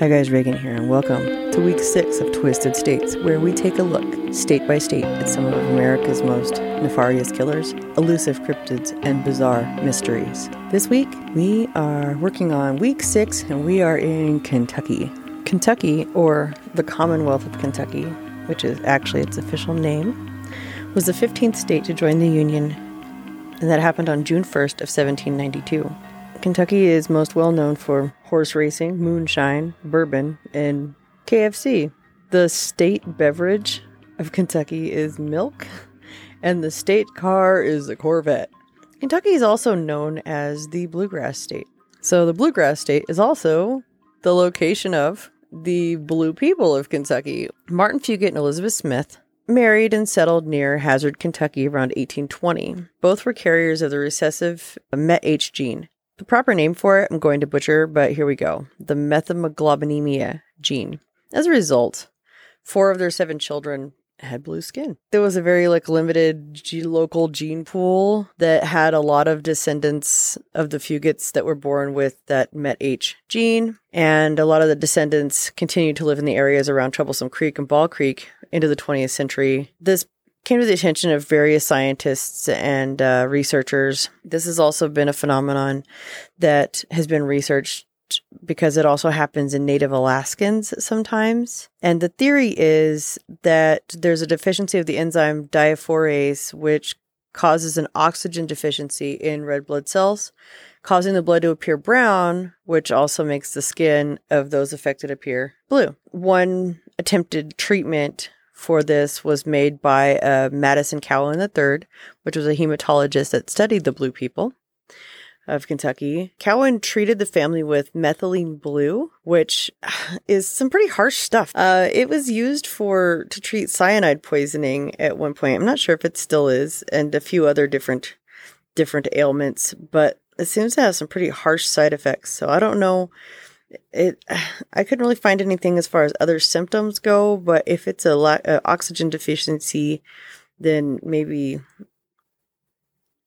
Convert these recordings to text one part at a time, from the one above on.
Hi guys, Reagan here, and welcome to week six of Twisted States, where we take a look, state by state, at some of America's most nefarious killers, elusive cryptids, and bizarre mysteries. This week, we are working on week six, and we are in Kentucky. Kentucky, or the Commonwealth of Kentucky, which is actually its official name, was the 15th state to join the Union, and that happened on June 1st of 1792. Kentucky is most well known for horse racing, moonshine, bourbon, and KFC. The state beverage of Kentucky is milk, and the state car is a Corvette. Kentucky is also known as the Bluegrass State. So, the Bluegrass State is also the location of the Blue People of Kentucky. Martin Fugate and Elizabeth Smith married and settled near Hazard, Kentucky around 1820. Both were carriers of the recessive MET-H gene. The proper name for it, I'm going to butcher, but here we go. The methemoglobinemia gene. As a result, four of their seven children had blue skin. There was a very like limited g- local gene pool that had a lot of descendants of the Fugates that were born with that MET-H gene, and a lot of the descendants continued to live in the areas around Troublesome Creek and Ball Creek into the 20th century. This came to the attention of various scientists and uh, researchers. This has also been a phenomenon that has been researched because it also happens in native Alaskans sometimes. And the theory is that there's a deficiency of the enzyme diaphorase, which causes an oxygen deficiency in red blood cells, causing the blood to appear brown, which also makes the skin of those affected appear blue. One attempted treatment for this was made by uh, Madison Cowan III, which was a hematologist that studied the blue people of Kentucky. Cowan treated the family with methylene blue, which is some pretty harsh stuff. Uh, it was used for to treat cyanide poisoning at one point. I'm not sure if it still is, and a few other different different ailments, but it seems to have some pretty harsh side effects. So I don't know it i couldn't really find anything as far as other symptoms go but if it's a, la- a uh, oxygen deficiency then maybe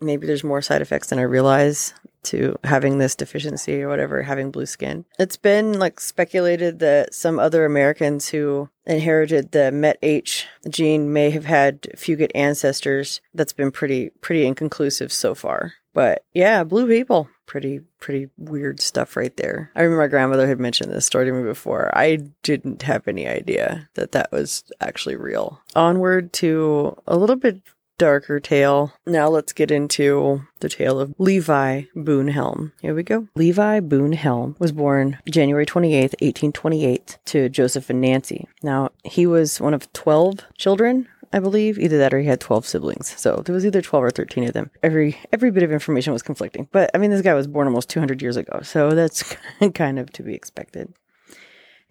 maybe there's more side effects than i realize to having this deficiency or whatever having blue skin it's been like speculated that some other americans who inherited the met-h gene may have had fugate ancestors that's been pretty pretty inconclusive so far but yeah blue people pretty pretty weird stuff right there. I remember my grandmother had mentioned this story to me before. I didn't have any idea that that was actually real. Onward to a little bit darker tale. Now let's get into the tale of Levi Boone Helm. Here we go. Levi Boone Helm was born January 28th, 1828 to Joseph and Nancy. Now, he was one of 12 children I believe. Either that or he had 12 siblings. So there was either 12 or 13 of them. Every every bit of information was conflicting. But I mean, this guy was born almost 200 years ago. So that's kind of to be expected.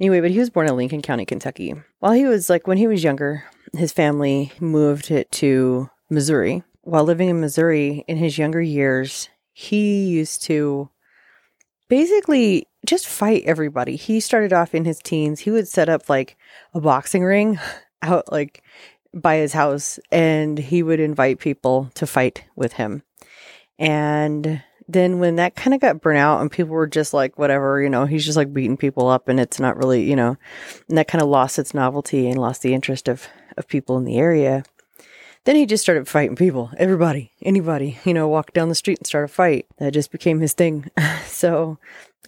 Anyway, but he was born in Lincoln County, Kentucky. While he was like, when he was younger, his family moved it to Missouri. While living in Missouri in his younger years, he used to basically just fight everybody. He started off in his teens. He would set up like a boxing ring out like by his house and he would invite people to fight with him. And then when that kind of got burnt out and people were just like, whatever, you know, he's just like beating people up and it's not really, you know, and that kind of lost its novelty and lost the interest of, of people in the area. Then he just started fighting people, everybody, anybody, you know, walk down the street and start a fight. That just became his thing. so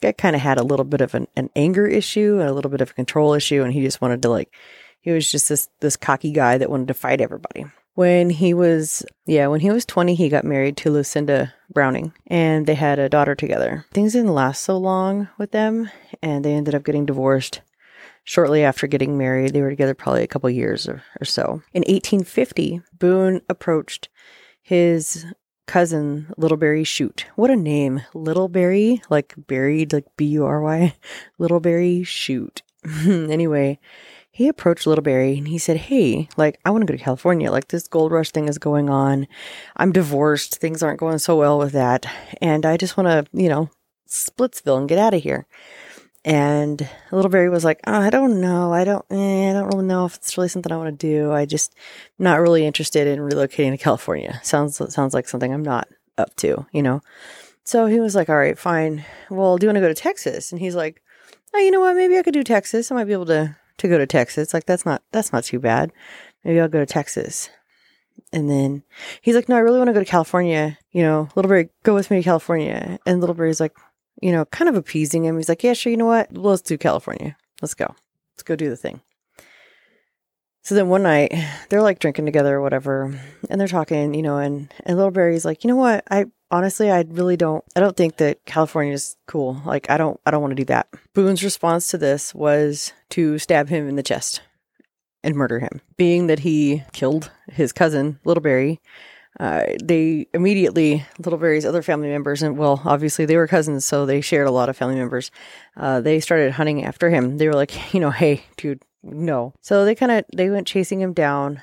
guy kind of had a little bit of an, an anger issue and a little bit of a control issue. And he just wanted to like he was just this this cocky guy that wanted to fight everybody. When he was yeah, when he was 20, he got married to Lucinda Browning and they had a daughter together. Things didn't last so long with them and they ended up getting divorced shortly after getting married. They were together probably a couple years or, or so. In 1850, Boone approached his cousin Littlebury Shoot. What a name. Littlebury, like buried, like B U R Y. Littlebury Shoot. anyway, he approached Littlebury and he said, Hey, like, I want to go to California. Like, this gold rush thing is going on. I'm divorced. Things aren't going so well with that. And I just want to, you know, Splitsville and get out of here. And Littlebury was like, oh, I don't know. I don't, eh, I don't really know if it's really something I want to do. I just not really interested in relocating to California. Sounds, sounds like something I'm not up to, you know? So he was like, all right, fine. Well, do you want to go to Texas? And he's like, oh, you know what? Maybe I could do Texas. I might be able to to go to Texas. Like that's not that's not too bad. Maybe I'll go to Texas. And then he's like, no, I really want to go to California. You know, Littlebury, go with me to California. And Littlebury's like, you know, kind of appeasing him. He's like, yeah, sure. You know what? Let's do California. Let's go. Let's go do the thing. So then one night they're like drinking together or whatever, and they're talking, you know, and and Littlebury's like, you know what? I honestly, I really don't. I don't think that California is cool. Like, I don't. I don't want to do that. Boone's response to this was to stab him in the chest and murder him. Being that he killed his cousin Littlebury, uh, they immediately little Littlebury's other family members, and well, obviously they were cousins, so they shared a lot of family members. Uh, they started hunting after him. They were like, you know, hey, dude, no. So they kind of they went chasing him down,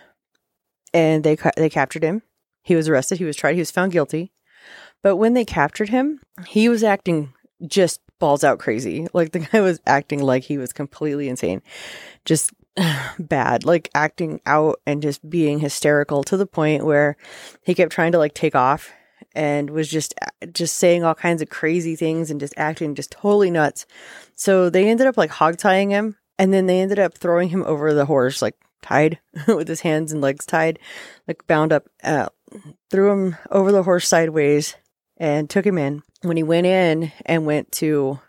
and they they captured him. He was arrested. He was tried. He was found guilty. But when they captured him, he was acting just balls out crazy. Like the guy was acting like he was completely insane, just bad. Like acting out and just being hysterical to the point where he kept trying to like take off and was just just saying all kinds of crazy things and just acting just totally nuts. So they ended up like hog tying him and then they ended up throwing him over the horse, like tied with his hands and legs tied, like bound up, uh, threw him over the horse sideways and took him in. When he went in and went to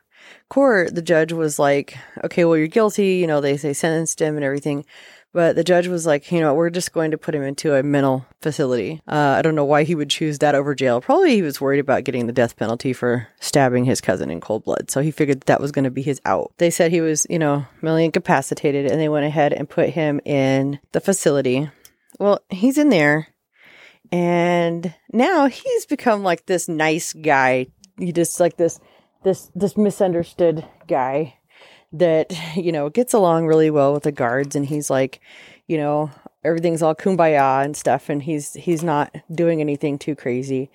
court, the judge was like, okay, well, you're guilty. You know, they, they sentenced him and everything. But the judge was like, you know, we're just going to put him into a mental facility. Uh, I don't know why he would choose that over jail. Probably he was worried about getting the death penalty for stabbing his cousin in cold blood. So he figured that, was going to be his out. They said he was, you know, mentally incapacitated and they went ahead and put him in the facility. Well, he's in there and now he's become like this nice guy. He just like this, this, this misunderstood guy that, you know, gets along really well with the guards and he's like, you know, everything's all kumbaya and stuff and he's he's not doing anything too crazy.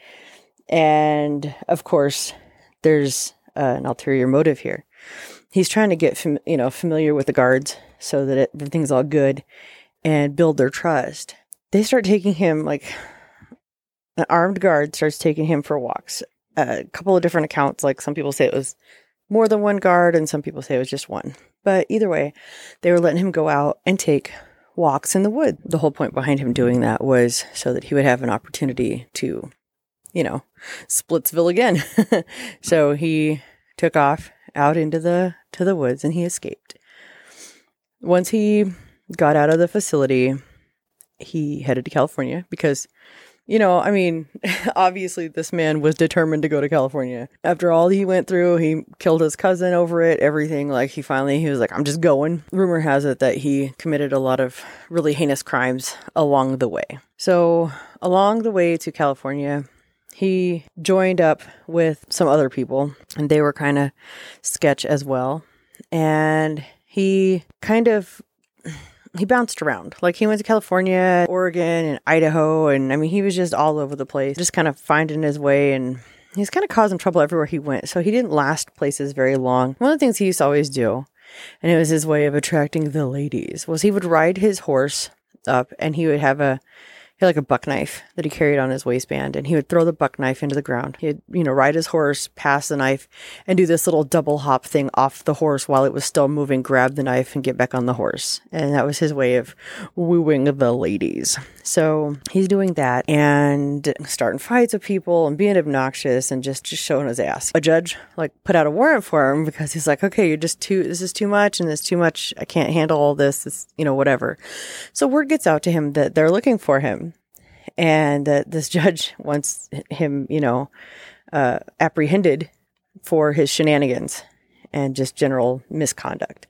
And of course, there's uh, an ulterior motive here. He's trying to get fam- you know familiar with the guards so that it, everything's all good and build their trust. They start taking him like an armed guard starts taking him for walks. A couple of different accounts, like some people say it was more than one guard, and some people say it was just one. But either way, they were letting him go out and take walks in the wood. The whole point behind him doing that was so that he would have an opportunity to, you know, Splitsville again. so he took off out into the to the woods and he escaped. Once he got out of the facility, he headed to California because you know, I mean, obviously this man was determined to go to California. After all he went through, he killed his cousin over it, everything. Like he finally he was like, I'm just going. Rumor has it that he committed a lot of really heinous crimes along the way. So, along the way to California, he joined up with some other people and they were kind of sketch as well. And he kind of he bounced around. Like he went to California, Oregon, and Idaho, and I mean he was just all over the place, just kind of finding his way and he's kind of causing trouble everywhere he went. So he didn't last places very long. One of the things he used to always do, and it was his way of attracting the ladies, was he would ride his horse up and he would have a he had like a buck knife that he carried on his waistband and he would throw the buck knife into the ground. He'd, you know, ride his horse, pass the knife, and do this little double hop thing off the horse while it was still moving, grab the knife and get back on the horse. And that was his way of wooing the ladies. So he's doing that and starting fights with people and being obnoxious and just, just showing his ass. A judge like put out a warrant for him because he's like, okay, you're just too, this is too much and this too much. I can't handle all this. It's, you know, whatever. So word gets out to him that they're looking for him and that this judge wants him, you know, uh, apprehended for his shenanigans and just general misconduct.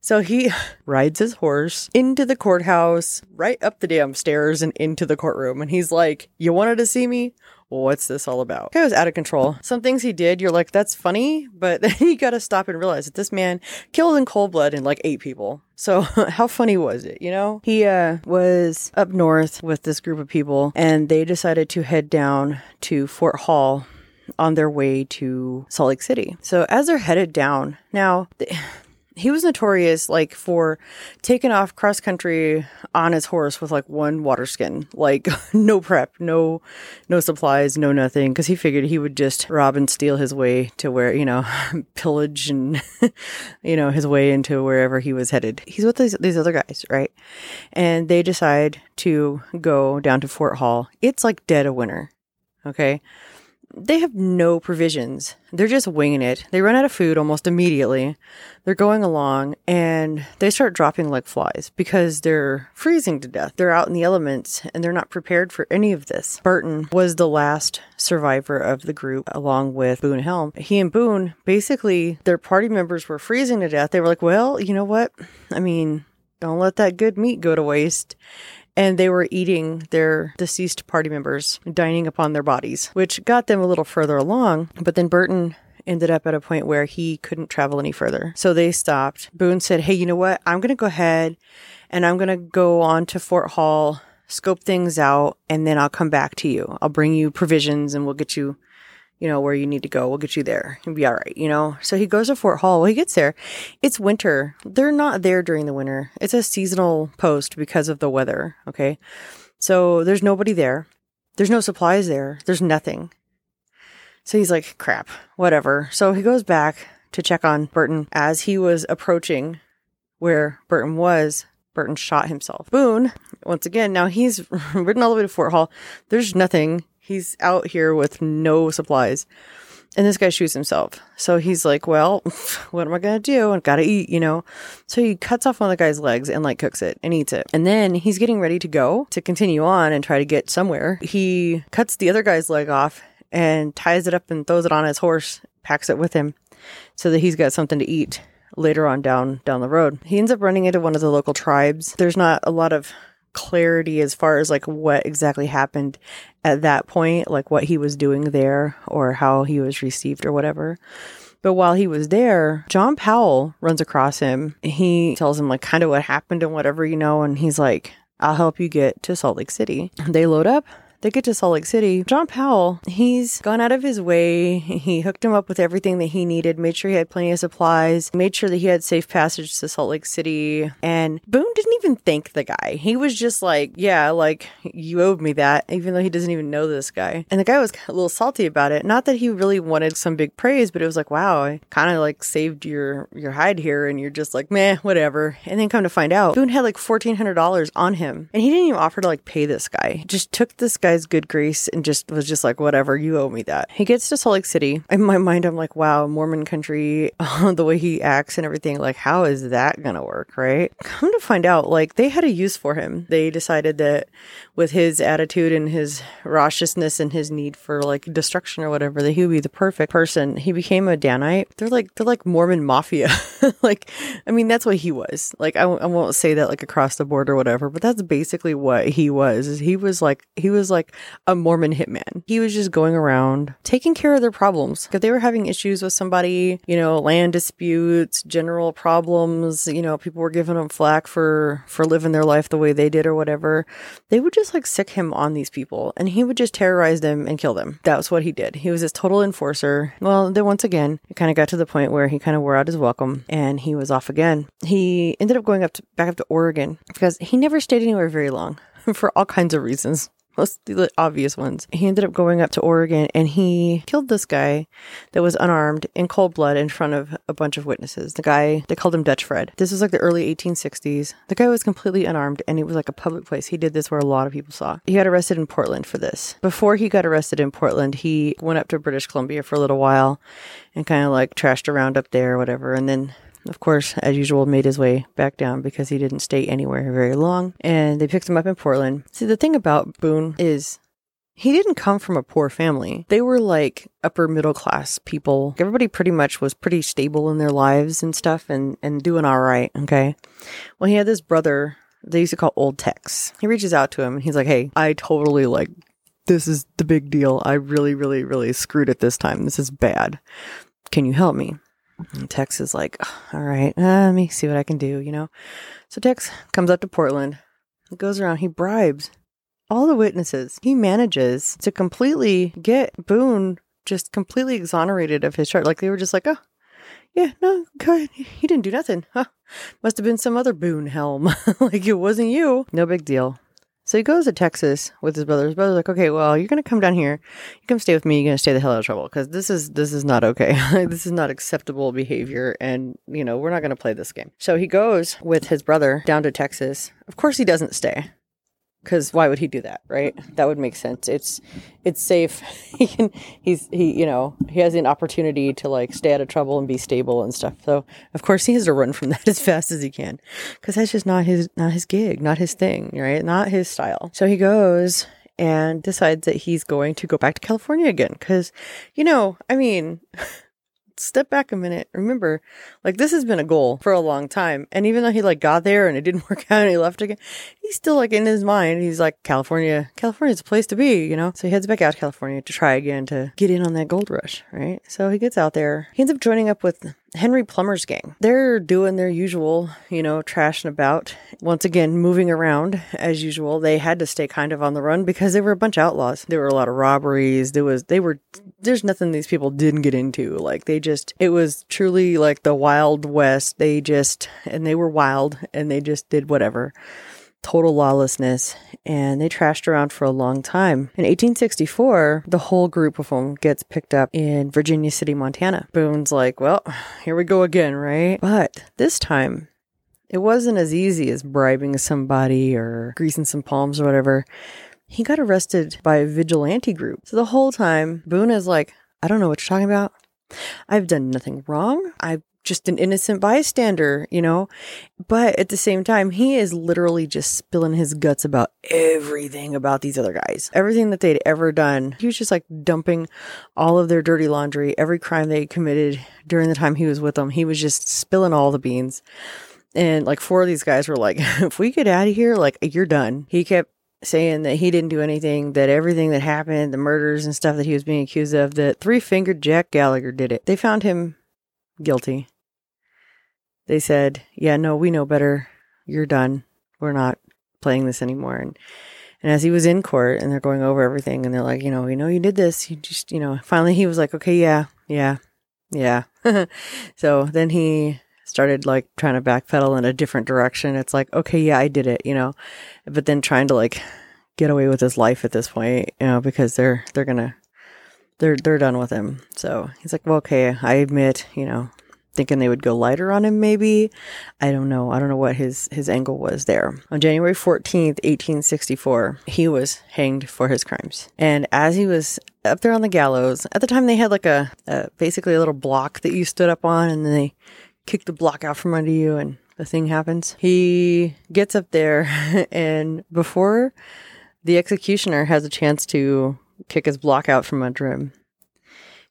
So he rides his horse into the courthouse, right up the damn stairs and into the courtroom. And he's like, You wanted to see me? What's this all about? Guy was out of control. Some things he did, you're like, that's funny, but then you gotta stop and realize that this man killed in cold blood and like eight people. So how funny was it, you know? He uh, was up north with this group of people and they decided to head down to Fort Hall on their way to Salt Lake City. So as they're headed down, now he was notorious like for taking off cross country on his horse with like one water skin, like no prep, no no supplies, no nothing, because he figured he would just rob and steal his way to where you know pillage and you know his way into wherever he was headed. He's with these these other guys, right? And they decide to go down to Fort Hall. It's like dead of winter, okay they have no provisions. They're just winging it. They run out of food almost immediately. They're going along and they start dropping like flies because they're freezing to death. They're out in the elements and they're not prepared for any of this. Burton was the last survivor of the group along with Boone Helm. He and Boone, basically, their party members were freezing to death. They were like, well, you know what? I mean, don't let that good meat go to waste and they were eating their deceased party members, dining upon their bodies, which got them a little further along. But then Burton ended up at a point where he couldn't travel any further. So they stopped. Boone said, Hey, you know what? I'm going to go ahead and I'm going to go on to Fort Hall, scope things out, and then I'll come back to you. I'll bring you provisions and we'll get you you know, where you need to go. We'll get you there. You'll be all right, you know? So he goes to Fort Hall. Well, he gets there. It's winter. They're not there during the winter. It's a seasonal post because of the weather. Okay. So there's nobody there. There's no supplies there. There's nothing. So he's like, crap, whatever. So he goes back to check on Burton as he was approaching where Burton was. Burton shot himself. Boone, once again, now he's ridden all the way to Fort Hall. There's nothing He's out here with no supplies. And this guy shoots himself. So he's like, well, what am I going to do? I got to eat, you know? So he cuts off one of the guy's legs and like cooks it and eats it. And then he's getting ready to go to continue on and try to get somewhere. He cuts the other guy's leg off and ties it up and throws it on his horse, packs it with him so that he's got something to eat later on down down the road. He ends up running into one of the local tribes. There's not a lot of clarity as far as like what exactly happened at that point, like what he was doing there or how he was received or whatever. But while he was there, John Powell runs across him. He tells him like kind of what happened and whatever, you know, and he's like, I'll help you get to Salt Lake City. They load up they get to Salt Lake City. John Powell, he's gone out of his way. He hooked him up with everything that he needed, made sure he had plenty of supplies, made sure that he had safe passage to Salt Lake City. And Boone didn't even thank the guy. He was just like, yeah, like you owed me that, even though he doesn't even know this guy. And the guy was a little salty about it. Not that he really wanted some big praise, but it was like, wow, I kind of like saved your, your hide here. And you're just like, meh, whatever. And then come to find out, Boone had like $1,400 on him and he didn't even offer to like pay this guy. Just took this guy guy's good grace and just was just like, whatever, you owe me that. He gets to Salt Lake City. In my mind, I'm like, wow, Mormon country, uh, the way he acts and everything, like, how is that going to work, right? Come to find out, like, they had a use for him. They decided that with his attitude and his raucousness and his need for like destruction or whatever, that he would be the perfect person. He became a Danite. They're like, they're like Mormon mafia. like, I mean, that's what he was. Like, I w- I won't say that like across the board or whatever, but that's basically what he was. He was like, he was like, like a Mormon hitman. He was just going around taking care of their problems. If they were having issues with somebody, you know, land disputes, general problems, you know, people were giving them flack for for living their life the way they did or whatever. They would just like sick him on these people and he would just terrorize them and kill them. That was what he did. He was this total enforcer. Well, then once again, it kind of got to the point where he kind of wore out his welcome and he was off again. He ended up going up to, back up to Oregon because he never stayed anywhere very long for all kinds of reasons most the obvious ones. He ended up going up to Oregon and he killed this guy that was unarmed in cold blood in front of a bunch of witnesses. The guy, they called him Dutch Fred. This was like the early 1860s. The guy was completely unarmed and it was like a public place. He did this where a lot of people saw. He got arrested in Portland for this. Before he got arrested in Portland, he went up to British Columbia for a little while and kind of like trashed around up there or whatever. And then of course, as usual, made his way back down because he didn't stay anywhere very long. And they picked him up in Portland. See, the thing about Boone is he didn't come from a poor family. They were like upper middle class people. Everybody pretty much was pretty stable in their lives and stuff and, and doing all right. Okay. Well, he had this brother they used to call Old Tex. He reaches out to him and he's like, Hey, I totally like, this is the big deal. I really, really, really screwed it this time. This is bad. Can you help me? And Tex is like, all right, uh, let me see what I can do, you know? So Tex comes up to Portland, goes around, he bribes all the witnesses. He manages to completely get Boone just completely exonerated of his charge. Like they were just like, oh, Yeah, no, God, he didn't do nothing. Huh. Must have been some other Boone helm. like it wasn't you. No big deal. So he goes to Texas with his brother. His brother's like, okay, well, you're gonna come down here. You come stay with me. You're gonna stay the hell out of trouble because this is this is not okay. this is not acceptable behavior, and you know we're not gonna play this game. So he goes with his brother down to Texas. Of course, he doesn't stay because why would he do that right? That would make sense. It's it's safe. He can he's he you know he has an opportunity to like stay out of trouble and be stable and stuff. So of course he has to run from that as fast as he can because that's just not his not his gig not his thing right? Not his style. So he goes and decides that he's going to go back to california again because you know i mean step back a minute. Remember, like this has been a goal for a long time. And even though he like got there and it didn't work out and he left again, he's still like in his mind, he's like, California, California's a place to be, you know? So he heads back out to California to try again to get in on that gold rush, right? So he gets out there. He ends up joining up with Henry Plummer's gang. They're doing their usual, you know, trashing about. Once again, moving around as usual. They had to stay kind of on the run because they were a bunch of outlaws. There were a lot of robberies. There was, they were, there's nothing these people didn't get into. Like they just, it was truly like the Wild West. They just, and they were wild and they just did whatever total lawlessness, and they trashed around for a long time. In 1864, the whole group of them gets picked up in Virginia City, Montana. Boone's like, well, here we go again, right? But this time, it wasn't as easy as bribing somebody or greasing some palms or whatever. He got arrested by a vigilante group. So the whole time, Boone is like, I don't know what you're talking about. I've done nothing wrong. I've just an innocent bystander, you know? But at the same time, he is literally just spilling his guts about everything about these other guys. Everything that they'd ever done. He was just like dumping all of their dirty laundry, every crime they committed during the time he was with them. He was just spilling all the beans. And like four of these guys were like, if we get out of here, like, you're done. He kept saying that he didn't do anything, that everything that happened, the murders and stuff that he was being accused of, that three fingered Jack Gallagher did it. They found him guilty they said, "Yeah, no, we know better. You're done. We're not playing this anymore." And and as he was in court and they're going over everything and they're like, "You know, we know you did this. You just, you know." Finally, he was like, "Okay, yeah, yeah, yeah." so then he started like trying to backpedal in a different direction. It's like, "Okay, yeah, I did it," you know, but then trying to like get away with his life at this point, you know, because they're they're gonna they're they're done with him. So he's like, well, okay, I admit, you know, thinking they would go lighter on him maybe. I don't know. I don't know what his his angle was there. On january 14th 1864 he was hanged for his crimes. And as he was up there on the gallows at the time they had like a, a basically a little block that you stood up on and then they kick the block out from under you and the thing happens. He gets up there and before the executioner has a chance to kick his block out from under him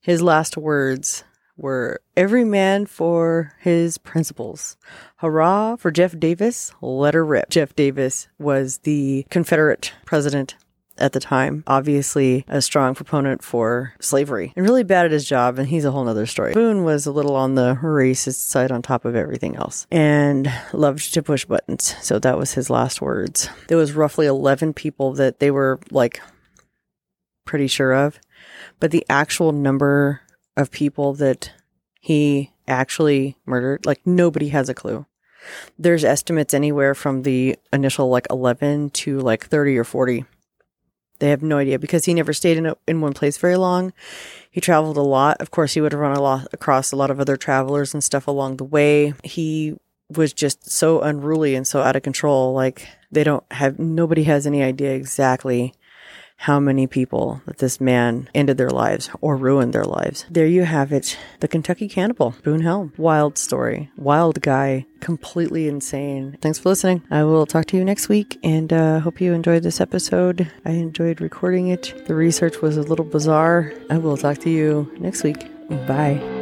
his last words were every man for his principles. Hurrah for Jeff Davis, let her rip. Jeff Davis was the Confederate president at the time, obviously a strong proponent for slavery and really bad at his job. And he's a whole nother story. Boone was a little on the racist side on top of everything else and loved to push buttons. So that was his last words. There was roughly 11 people that they were like pretty sure of, but the actual number of people that he actually murdered, like nobody has a clue. There's estimates anywhere from the initial like 11 to like 30 or 40. They have no idea because he never stayed in a, in one place very long. He traveled a lot. Of course, he would have run a lot across a lot of other travelers and stuff along the way. He was just so unruly and so out of control. Like they don't have nobody has any idea exactly how many people that this man ended their lives or ruined their lives. There you have it. The Kentucky Cannibal, Boone Helm. Wild story. Wild guy. Completely insane. Thanks for listening. I will talk to you next week and uh, hope you enjoyed this episode. I enjoyed recording it. The research was a little bizarre. I will talk to you next week. Bye.